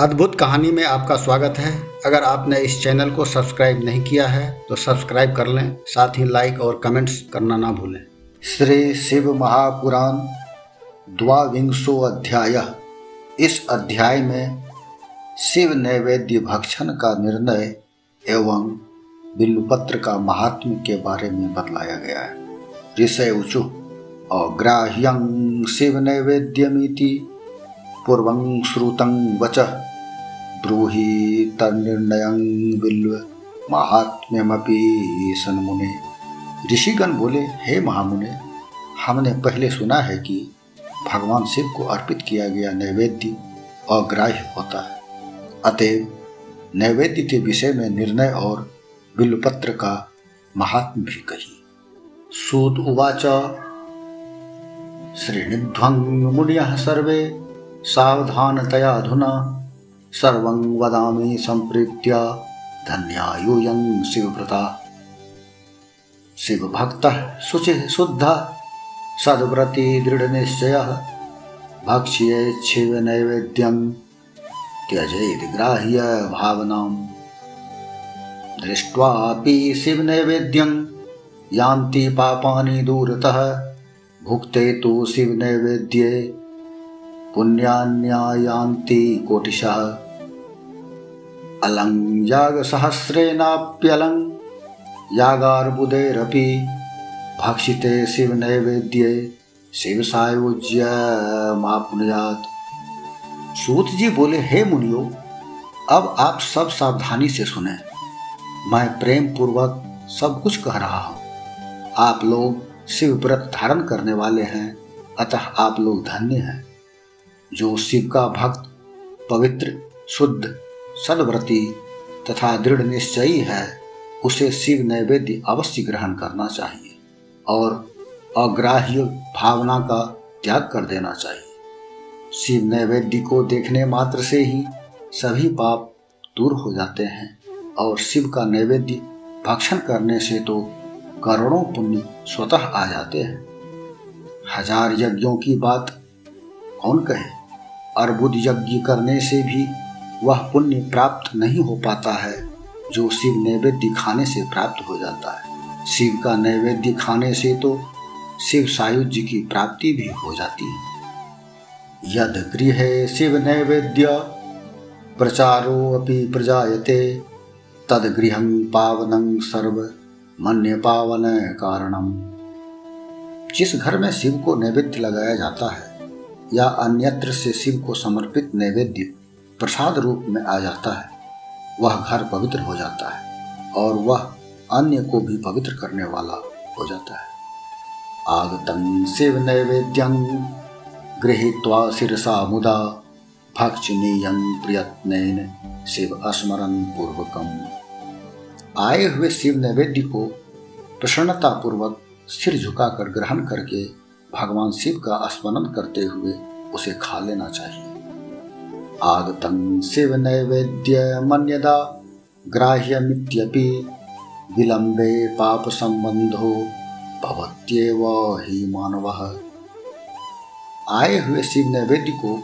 अद्भुत कहानी में आपका स्वागत है। अगर आपने इस चैनल को सब्सक्राइब नहीं किया है तो सब्सक्राइब कर लें, साथ ही लाइक और कमेंट्स करना ना भूलें। श्री शिव महापुराण द्वाविंशो अध्याय। इस अध्याय में शिव नैवेद्य भक्षण का निर्णय एवं बिल्लुपत्र का महात्म के बारे में बतलाया गया है। ऋषय उचु, अग्राह्यं शिव नैवेद्यमिति, पूर्वं श्रुतं वच। ब्रूहि तन्निर्णयं बिल्व महात्म्यमपि सन्मुने ऋषिगण बोले, हे महामुने, हमने पहले सुना है कि भगवान शिव को अर्पित किया गया नैवेद्य अग्राह्य होता है। अतएव नैवेद्य के विषय में निर्णय और बिल्वपत्र का महात्म भी कही। सूत उवाच श्रेणिध्वं मुनियः सर्वे सावधानतयाधुना सर्वं वदामि सम्प्रीत्य धन्यायूयं शिवव्रता। शिवभक्तः शुचिः शुद्धः, सद्व्रती दृढनिश्चयः भक्ष्येच्छिवनैवेद्यं त्यजेत् ग्राह्य भावनाम्। दृष्ट्वापि शिवनैवेद्यं यान्ति पापानि दूरतः, भुक्ते तु शिवनैवेद्ये पुण्यान्यायान्ति कोटिशः। अलं यागसहस्रेणाप्यलं यागार्बुदैरपि भक्षिते शिवनैवेद्ये शिवसायुज्यमाप्नुयात् सूत जी बोले, हे मुनियो, अब आप सब सावधानी से सुने। मैं प्रेम पूर्वक सब कुछ कह रहा हूँ। आप लोग शिव व्रत धारण करने वाले हैं, अतः आप लोग धन्य हैं। जो शिव का भक्त, पवित्र, शुद्ध सदव्रती तथा दृढ़ निश्चयी है, उसे शिव नैवेद्य अवश्य ग्रहण करना चाहिए और अग्राह्य भावना का त्याग कर देना चाहिए। शिव नैवेद्य को देखने मात्र से ही सभी पाप दूर हो जाते हैं और शिव का नैवेद्य भक्षण करने से तो करोड़ों पुण्य स्वतः आ जाते हैं। हज़ार यज्ञों की बात कौन कहे? अर्बुद यज्ञ करने से भी वह पुण्य प्राप्त नहीं हो पाता है, जो शिव नैवेद्य खाने से प्राप्त हो जाता है। शिव का नैवेद्य खाने से तो शिव सायुज्य की प्राप्ति भी हो जाती है। यद गृह शिव नैवेद्य, प्रचारो अपि प्रजायते, तद गृह पावनं सर्व मन्य पावन कारणम। जिस घर में शिव को नैवेद्य लगाया जाता है या अन्यत्र से शिव को समर्पित नैवेद्य प्रसाद रूप में आ जाता है, वह घर पवित्र हो जाता है और वह अन्य को भी पवित्र करने वाला हो जाता है। आगतं शिव नैवेद्यं गृहीत्वा शिरसा मुदा भक्षणीयं प्रयत्नेन शिव स्मरण पूर्वकम। आए हुए शिव नैवेद्य को प्रसन्नता पूर्वक सिर झुकाकर ग्रहण करके भगवान शिव का स्मरण करते हुए उसे खा लेना चाहिए। आगतं शिव नैवेद्य मन्यदा ग्राह्यमित्यपि विलम्बे पाप संबंधो ही मानव। आए हुए शिव नैवेद्य को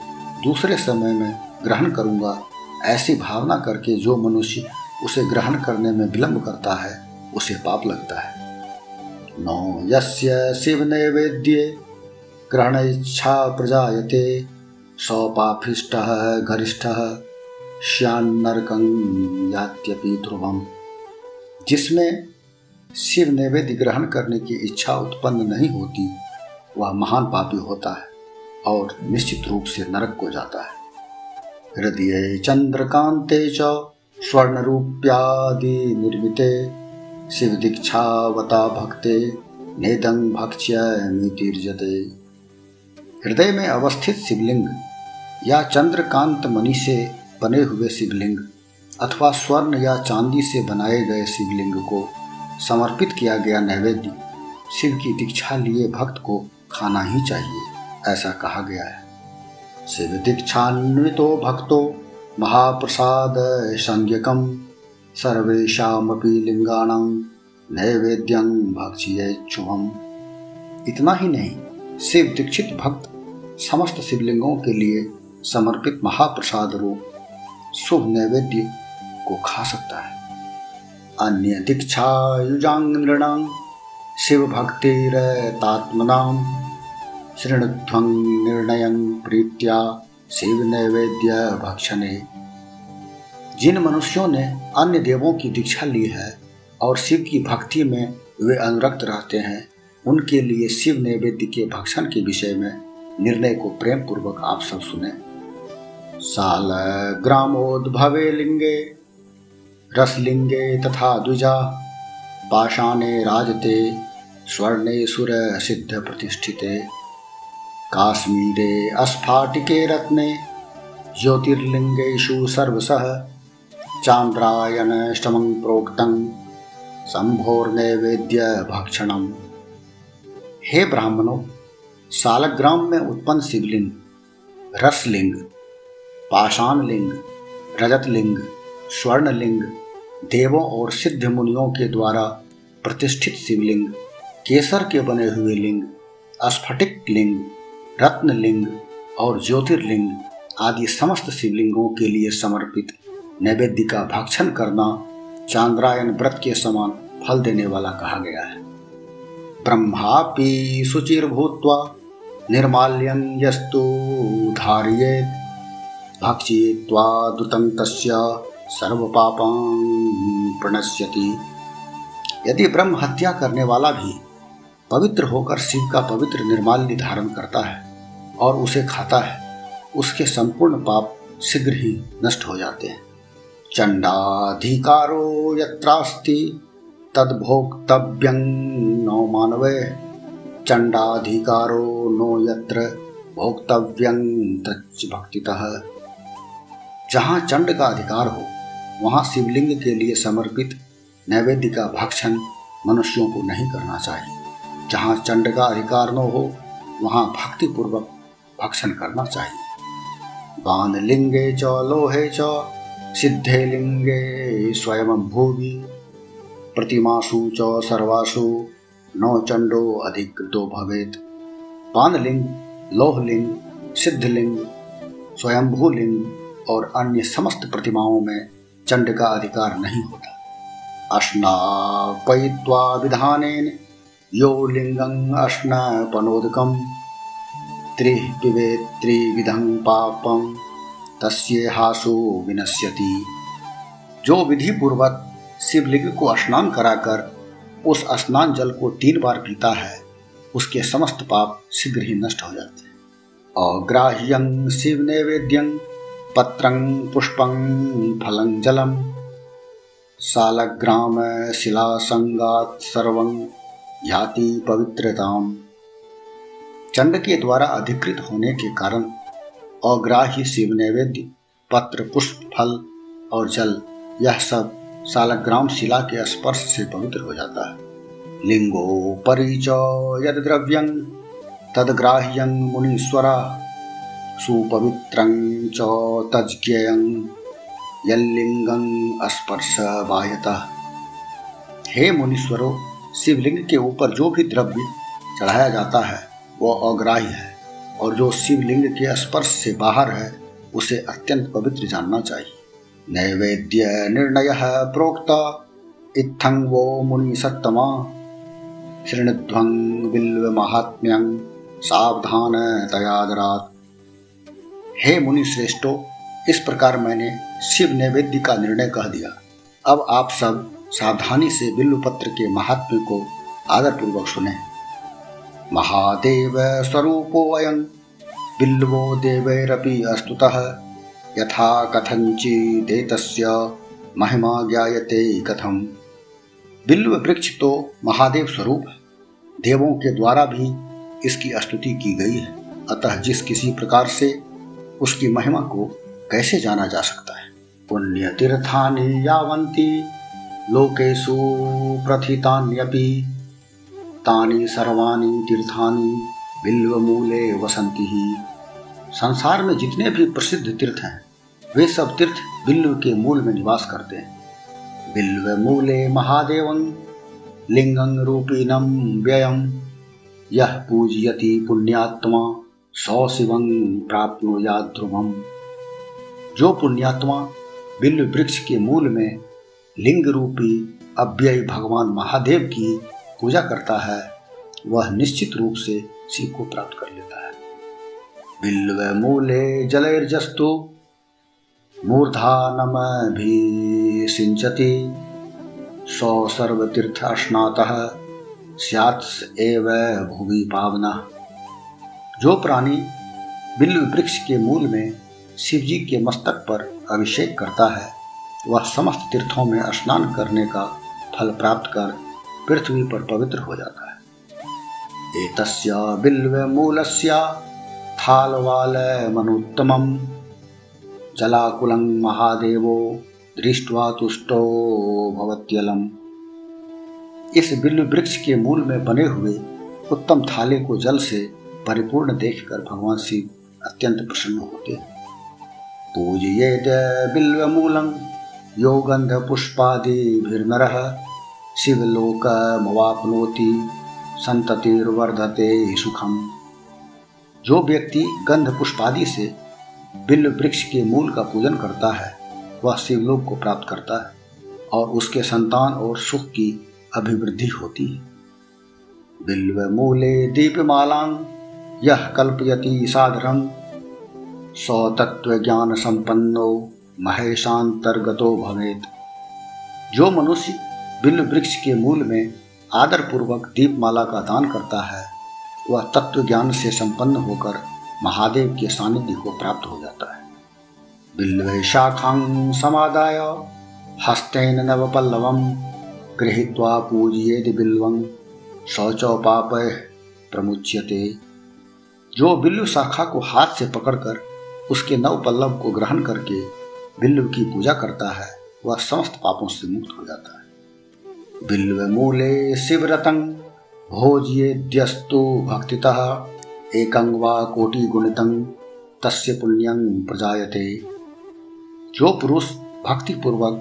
दूसरे समय में ग्रहण करूँगा, ऐसी भावना करके जो मनुष्य उसे ग्रहण करने में विलंब करता है, उसे पाप लगता है। नो यस्य शिव नैवेद्ये ग्रहण इच्छा प्रजायते सौपाफिष्ट गरिष्ठ श्यान्नरकं यात्यपि ध्रुवम। जिसमें शिव नैवेद्य ग्रहण करने की इच्छा उत्पन्न नहीं होती, वह महान पापी होता है और निश्चित रूप से नरक को जाता है। हृदय चंद्रकांते च स्वर्ण रूप्यादि निर्मिते शिव दीक्षावता भक्ते, नेदं भक्ष्य मितिर्जते हृदय में अवस्थित शिवलिंग, या चंद्रकांत मणि से बने हुए शिवलिंग, अथवा स्वर्ण या चांदी से बनाए गए शिवलिंग को समर्पित किया गया नैवेद्य, शिव की दीक्षा लिए भक्त को खाना ही चाहिए, ऐसा कहा गया है। शिव दीक्षान्वितो भक्तो, महाप्रसाद संज्ञकम। सर्वेशापि लिंगाणां नैवेद्यं भक्ष्येच्छुभम इतना ही नहीं, शिव दीक्षित भक्त समस्त शिवलिंगों के लिए समर्पित महाप्रसाद रूप शुभ नैवेद्य को खा सकता है। अन्य दीक्षा युजांग नृणांग शिव भक्ति भक्तिरतात्मनाम शृणुध्वं निर्णयं प्रीत्या शिव नैवेद्य भक्षणे जिन मनुष्यों ने अन्य देवों की दीक्षा ली है और शिव की भक्ति में वे अनुरक्त रहते हैं, उनके लिए शिव नैवेद्य के भक्षण के विषय में निर्णय को प्रेम पूर्वक आप सब सुने। साल ग्रामोद्भवे लिंगे रसलिंगे तथा द्विजा पाषाणे राजते, स्वर्णे सुर सिद्ध प्रतिष्ठिते। काश्मीरे अस्फाटिके रत्ने ज्योतिर्लिङ्गेषु सर्वशः चान्द्रायणष्टमं प्रोक्तं संभोर्नैवेद्य भक्षणम हे ब्राह्मणों, सालग्राम में उत्पन्न शिवलिंग, रसलिंग, पाषाणलिंग, रजतलिंग, स्वर्णलिंग, देवों और सिद्ध मुनियों के द्वारा प्रतिष्ठित शिवलिंग, केसर के बने हुए लिंग स्फटिक लिंग, रत्नलिंग और ज्योतिर्लिंग आदि समस्त शिवलिंगों के लिए समर्पित। नैवेद्य का भक्षण करना चांद्रायन व्रत के समान फल देने वाला कहा गया है। ब्रह्मापि शुचिर्भूत्वा निर्माल्यं यस्तु धारयेत्, भक्षयित्वा दुतं तस्य प्रणश्यति। यदि ब्रह्म हत्या करने वाला भी पवित्र होकर शिव का पवित्र निर्माल्य धारण करता है और उसे खाता है, उसके संपूर्ण पाप शीघ्र ही नष्ट हो जाते हैं। चंडाधिकारो यत्रास्ति, तद्भोक्तव्यं नो मानवे। चंडाधिकारो नो यत्र, भोक्तव्यं तच्च भक्तितः जहाँ चंड का अधिकार हो, वहाँ शिवलिंग के लिए समर्पित नैवेद्य का भक्षण मनुष्यों को नहीं करना चाहिए। जहाँ चंड का अधिकार न हो, वहाँ भक्ति पूर्वक भक्षण करना चाहिए। बान लिंगे च, लोहे च सिद्धे लिंगे स्वयं भूवि प्रतिमासु च सर्वासु नौ चंडो अधिकृतो भवेत। पानलिंग लोहलिंग सिद्धलिंग स्वयंभूलिंग और अन्य समस्त प्रतिमाओं में चंड का अधिकार नहीं होता। अश्नापयित्वा विधानेन यो लिङ्गम् अश्नापनोदकं त्रिः पिबेत् त्रिविधं पापं तस्येहासो विनश्यति। जो विधि पूर्वक शिवलिंग को स्नान कराकर उस स्नान जल को तीन बार पीता है, उसके समस्त पाप शीघ्र ही नष्ट हो जाते हैं। अग्राह्यं शिव नैवेद्यं, पत्रं पुष्पं, फलं जलम सालग्राम शिला संगात सर्वं याति पवित्रताम। चंड के द्वारा अधिकृत होने के कारण अग्राह्य शिव नैवेद्य, पत्र, पुष्प, फल और जल, यह सब सालग्राम शिला के स्पर्श से पवित्र हो जाता है। लिंगो परिच यद द्रव्यं तदग्राह्यं मुनीश्वरा, सुपवित्रं च स्पर्श बाह्यतः हे मुनीश्वरों, शिवलिंग के ऊपर जो भी द्रव्य चढ़ाया जाता है वह अग्राह्य है। और जो शिवलिंग के स्पर्श से बाहर है, उसे अत्यंत पवित्र जानना चाहिए। नैवेद्य निर्णय प्रोक्त। इत्थं वो मुनि सत्तमा। श्रृणध्वं बिल्व महात्म्यं सावधान तयादरात हे मुनि श्रेष्ठो, इस प्रकार मैंने शिव नैवेद्य का निर्णय कह दिया। अब आप सब सावधानी से बिल्व पत्र के महात्म्य को आदरपूर्वक सुने। महादेव स्वरूपो अयं बिल्वो देवैरपि अस्तुतः। यथा कथंचिदेतस्य महिमा ज्ञायते कथम। बिल्व वृक्ष तो महादेव स्वरूप देवों के द्वारा भी इसकी स्तुति की गई है। अतः जिस किसी प्रकार से उसकी महिमा को कैसे जाना जा सकता है? पुण्य तीर्थानी यावंती लोकेषु प्रथितान्यपि तानि सर्वाणि तीर्थानि बिल्वमूले वसंती ही। संसार में जितने भी प्रसिद्ध तीर्थ हैं, वे सब तीर्थ बिल्व के मूल में निवास करते हैं। बिल्व मूले महादेव, लिंगं रूपीणम व्ययम यह पूजयति पुण्यात्मा, सौ शिवं प्राप्त या ध्रुवम जो पुण्यात्मा बिल्व वृक्ष के मूल में लिंग रूपी अव्यय भगवान महादेव की पूजा करता है, वह निश्चित रूप से शिव को प्राप्त कर लेता है। बिल्व मूले जलैर्जस्तु, मूर्धानम भी सिंचती, सौ सर्वतीर्थ स्नातः स्यात्स एव भूमि पावना। जो प्राणी बिल्व वृक्ष के मूल में शिवजी के मस्तक पर अभिषेक करता है, वह समस्त तीर्थों में स्नान करने का फल प्राप्त कर पृथ्वी पर पवित्र हो जाता है। एतस्य बिल्व मूलस्य थालवाल मनुत्तमम। जलाकुलं महादेवो, दृष्टवा तुष्टो भवत्यलम। इस बिल्व वृक्ष के मूल में बने हुए उत्तम थाले को जल से परिपूर्ण देखकर भगवान शिव अत्यंत प्रसन्न होते हैं। पूजयेद बिल्वमूलं यो गन्धपुष्पादिभिर्नरः शिवलोकमवाप्नोति संततिर्वर्धते सुखम। जो व्यक्ति गंध पुष्पादि से बिल्व वृक्ष के मूल का पूजन करता है, वह शिवलोक को प्राप्त करता है और उसके संतान और सुख की अभिवृद्धि होती है। बिल्व मूले दीपमालांग यह कल्पयति साधरम तत्व ज्ञान संपन्नो, महेशांतर्गतो भवेत। जो मनुष्य बिल्व वृक्ष के मूल में आदर पूर्वक दीपमाला का दान करता है, वह तत्व ज्ञान से संपन्न होकर महादेव के सानिध्य को प्राप्त हो जाता है। बिल्व शाखां समादाय, हस्तेन नवपल्लवम, गृहीत्वा पूजयेद बिल्वं शौचोपाप प्रमुच्यते। जो बिल्व शाखा को हाथ से पकड़कर उसके नव पल्लव को ग्रहण करके बिल्व की पूजा करता है, वह समस्त पापों से मुक्त हो जाता है। बिल्व मूले शिवरतं भोज्येद्यस्तु भक्तितः, एकं वा कोटि गुणितं तस्य पुण्यं प्रजायते। जो पुरुष भक्ति पूर्वक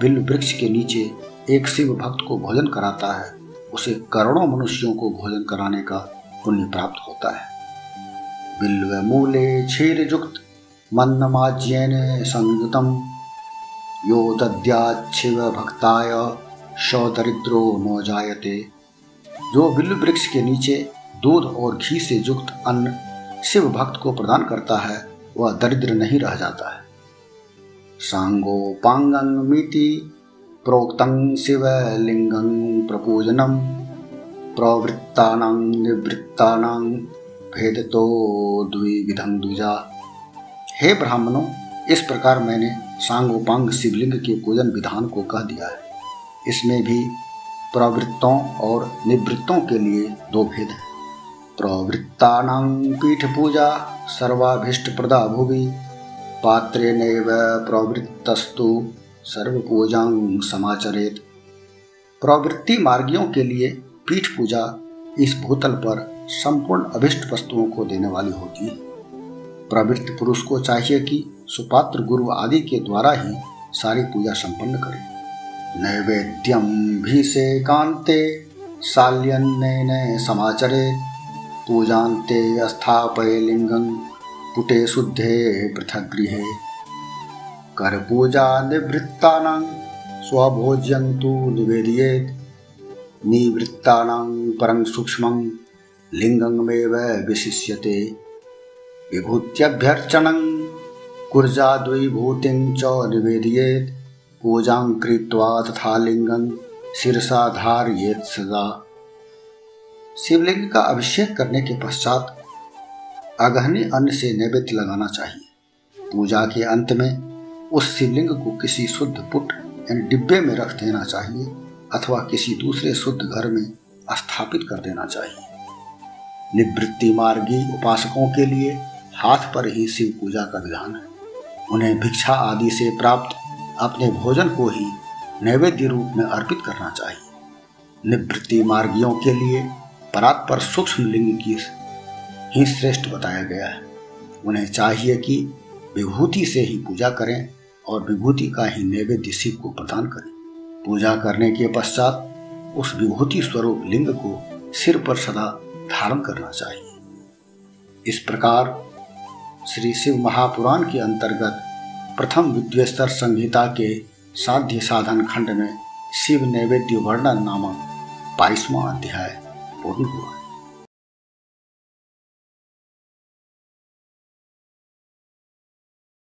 बिल्व वृक्ष के नीचे एक शिव भक्त को भोजन कराता है, उसे करोड़ों मनुष्यों को भोजन कराने का पुण्य प्राप्त होता है। बिल्व मूले क्षीरयुक्त, मन्नमाज्येन संयुतम, यो दद्याच्छिव भक्ताय शौदरिद्रो न जायते जो बिल्व वृक्ष के नीचे दूध और घी से युक्त अन्न शिव भक्त को प्रदान करता है, वह दरिद्र नहीं रह जाता है। सांगो पांगं मिति, प्रोक्तं शिवलिंगं प्रपूजनम प्रवृत्तानां निवृत्तानां भेदतो द्विविधं द्विजा। हे ब्राह्मणों, इस प्रकार मैंने सांगोपांग शिवलिंग के पूजन विधान को कह दिया है। इसमें भी प्रवृत्तों और निवृत्तों के लिए दो भेद हैं। प्रवृत्ता पीठ पूजा सर्वाभिष्ट प्रदा भुवि पात्रे नैव प्रवृत्तस्तु सर्व पूजा समाचरेत। प्रवृत्ति मार्गियों के लिए पीठ पूजा इस भूतल पर संपूर्ण अभिष्ट वस्तुओं को देने वाली होती है। प्रवृत्त पुरुष को चाहिए कि सुपात्र गुरु आदि के द्वारा ही सारी पूजा संपन्न करे। नैवेद्यम भी से कांते साल्यन्न समाचरे। पूजाते स्थापय लिंगं पुटे शुद्धे पृथक गृहे कर पूजा निवृत्तानां स्वभोज्यं तु निवेदयेत्। निवृत्तानां परं सूक्ष्मं, लिङ्गमेव विशिष्यते। विभूत्यभ्यर्चनं, कुर्जाद्वैभूतिं च निवेदयेत्। पूजां कृत्वा तथा लिंगं शिरसा धारयेत् सदा। शिवलिंग का अभिषेक करने के पश्चात अगहनी अन्न से नैवेद्य लगाना चाहिए। पूजा के अंत में उस शिवलिंग को किसी शुद्ध पुट यानी डिब्बे में रख देना चाहिए अथवा किसी दूसरे शुद्ध घर में स्थापित कर देना चाहिए। निवृत्ति मार्गी उपासकों के लिए हाथ पर ही शिव पूजा का विधान है। उन्हें भिक्षा आदि से प्राप्त अपने भोजन को ही नैवेद्य रूप में अर्पित करना चाहिए। निवृत्ति मार्गियों के लिए परात पर सूक्ष्म लिंग की ही श्रेष्ठ बताया गया है। उन्हें चाहिए कि विभूति से ही पूजा करें और विभूति का ही नैवेद्य शिव को प्रदान करें। पूजा करने के पश्चात उस विभूति स्वरूप लिंग को सिर पर सदा धारण करना चाहिए। इस प्रकार श्री शिव महापुराण के अंतर्गत प्रथम विद्वेस्तर संहिता के साध्य साधन खंड में शिव नैवेद्य वर्णन नामक बाईसवा अध्याय पूर्ण हुआ।